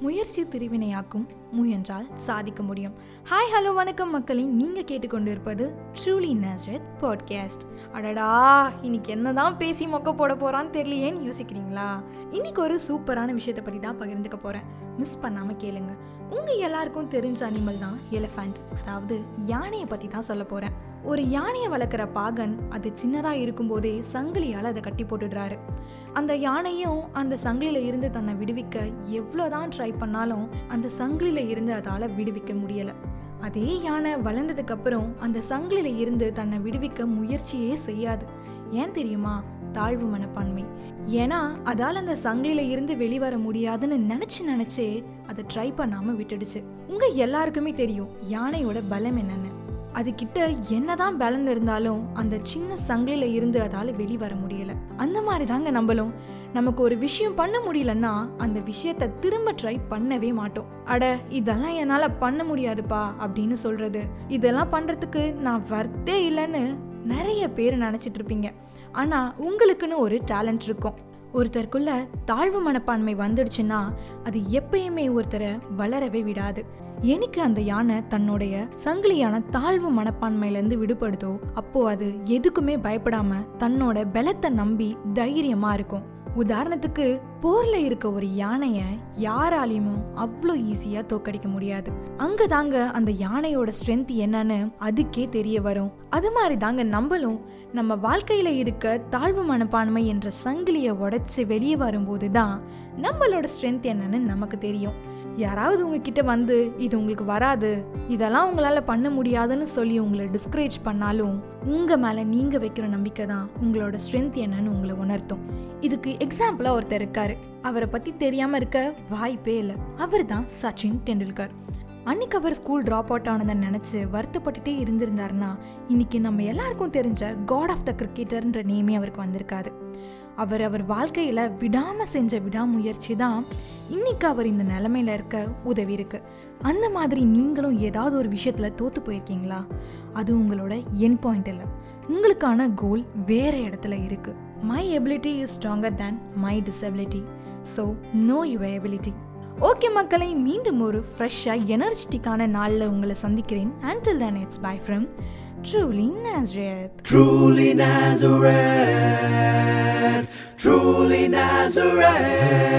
முயற்சி திருவினையாக்கும் முயன்றால் சாதிக்க முடியும். ஹாய் ஹலோ வணக்கம் மக்களின் நீங்கள் கேட்டுக்கொண்டிருப்பது ட்ரூலி நேசரத் பாட்காஸ்ட் அடடா இன்னைக்கு என்னதான் பேசி மொக்க போட போகிறான்னு தெரியலையேன்னு யோசிக்கிறீங்களா? இன்னைக்கு ஒரு சூப்பரான விஷயத்தை பற்றி தான் பகிர்ந்துக்க போகிறேன் மிஸ் பண்ணாமல் கேளுங்க. உங்கள் எல்லாருக்கும் தெரிஞ்ச அனிமல் தான் எலிஃபண்ட் அதாவது யானையை பற்றி தான் சொல்ல போகிறேன் ஒரு யானையை வளர்க்குற பாகன் அது சின்னதாக இருக்கும்போதே சங்கிலியால் அதை கட்டி போட்டுடுறாரு. அந்த யானையும் அந்த சங்கிலியில் இருந்து தன்னை விடுவிக்க எவ்வளோதான் ட்ரை பண்ணாலும் அந்த சங்கிலியில் இருந்து அதால் விடுவிக்க முடியலை. அதே யானை வளர்ந்ததுக்கப்புறம் அந்த சங்கிலியில் இருந்து தன்னை விடுவிக்க முயற்சியே செய்யாது. ஏன் தெரியுமா? தாழ்வு மனப்பான்மை. ஏன்னா அதால் அந்த சங்கிலியில இருந்து வெளிவர முடியாதுன்னு நினச்சி நினச்சே அதை ட்ரை பண்ணாமல் விட்டுடுச்சு. உங்கள் எல்லாருக்குமே தெரியும் யானையோட பலம் என்னென்னு. அது கிட்ட என்னதான் பலன் இருந்தாலும் அந்த சின்ன சங்கிலியில் இருந்து அதால வெளிவர முடியல. அந்த மாதிரி தாங்க நம்மளும். நமக்கு ஒரு விஷயம் பண்ண முடியலன்னா அந்த விஷயத்த திரும்ப ட்ரை பண்ணவே மாட்டோம். அட இதெல்லாம் என்னால பண்ண முடியாதுப்பா அப்படின்னு சொல்றது. இதெல்லாம் பண்றதுக்கு நான் வர்த்தே இல்லைன்னு நிறைய பேர் நினைச்சிட்டு இருப்பீங்க. ஆனா உங்களுக்குன்னு ஒரு டேலண்ட் இருக்கும். ஒருத்தருக்குள்ள தாழ்வு மனப்பான்மை வந்துடுச்சுன்னா அது எப்பயுமே ஒருத்தரை வளரவே விடாது. எனக்கு அந்த யானை தன்னுடைய சங்கிலியான தாழ்வு மனப்பான்மையிலேருந்து விடுபடுதோ அப்போ அது எதுக்குமே பயப்படாம தன்னோட பலத்தை நம்பி தைரியமா இருக்கும். உதாரணத்துக்கு போர்ல இருக்க ஒரு யானைய யாராலையுமே அவ்வளோ ஈஸியா தோக்கடிக்க முடியாது. அங்க தாங்க அந்த யானையோட ஸ்ட்ரென்த் என்னன்னு அதுக்கே தெரிய வரும். அது மாதிரி தாங்க நம்மளும் நம்ம வாழ்க்கையில இருக்க தாழ்வு மனப்பான்மை என்ற சங்கிலியை உடைச்சு வெளியே வரும்போது தான் நம்மளோட ஸ்ட்ரென்த் என்னன்னு நமக்கு தெரியும். யாராவது உங்ககிட்ட வந்து இது உங்களுக்கு வராது இதெல்லாம் உங்களால பண்ண முடியாதுன்னு சொல்லி உங்களை டிஸ்கரேஜ் பண்ணாலும் உங்க மேல நீங்க வைக்கிற நம்பிக்கை தான் உங்களோட ஸ்ட்ரென்த் என்னன்னு உங்களை உணர்த்தும். இதுக்கு எக்ஸாம்பிளா ஒருத்தர் இருக்காரு. அவரை பத்தி தெரியாம இருக்க வாய்ப்பே இல்லை. அவர் தான் சச்சின் டெண்டுல்கர். அன்னைக்கு அவர் ஸ்கூல் ட்ராப் அவுட் ஆனதை நினச்சி வருத்தப்பட்டுட்டே இருந்திருந்தாருன்னா இன்னைக்கு நம்ம எல்லாருக்கும் தெரிஞ்ச காட் ஆஃப் த கிரிக்கெட்டர்ன்ற நேமே அவருக்கு வந்திருக்காது அவர் அவர் வாழ்க்கையில் விடாமல் செஞ்ச விடாமுயற்சி தான் இன்னைக்கு அவர் இந்த நிலமையில இருக்க உதவி இருக்கு. அந்த மாதிரி நீங்களும் ஏதாவது ஒரு விஷயத்தில் தோத்து போயிருக்கீங்களா? அது உங்களோட என் பாயிண்ட் இல்லை. உங்களுக்கான கோல் வேற இடத்துல இருக்கு. My ability is stronger than my disability so know your ability okay மக்களை மீண்டும் ஒரு ஃப்ரெஷ்ஷாக எனர்ஜெட்டிக்கான நாளில் உங்களை சந்திக்கிறேன். Until then it's bye from truly Nazareth. Truly Nazareth, truly Nazareth.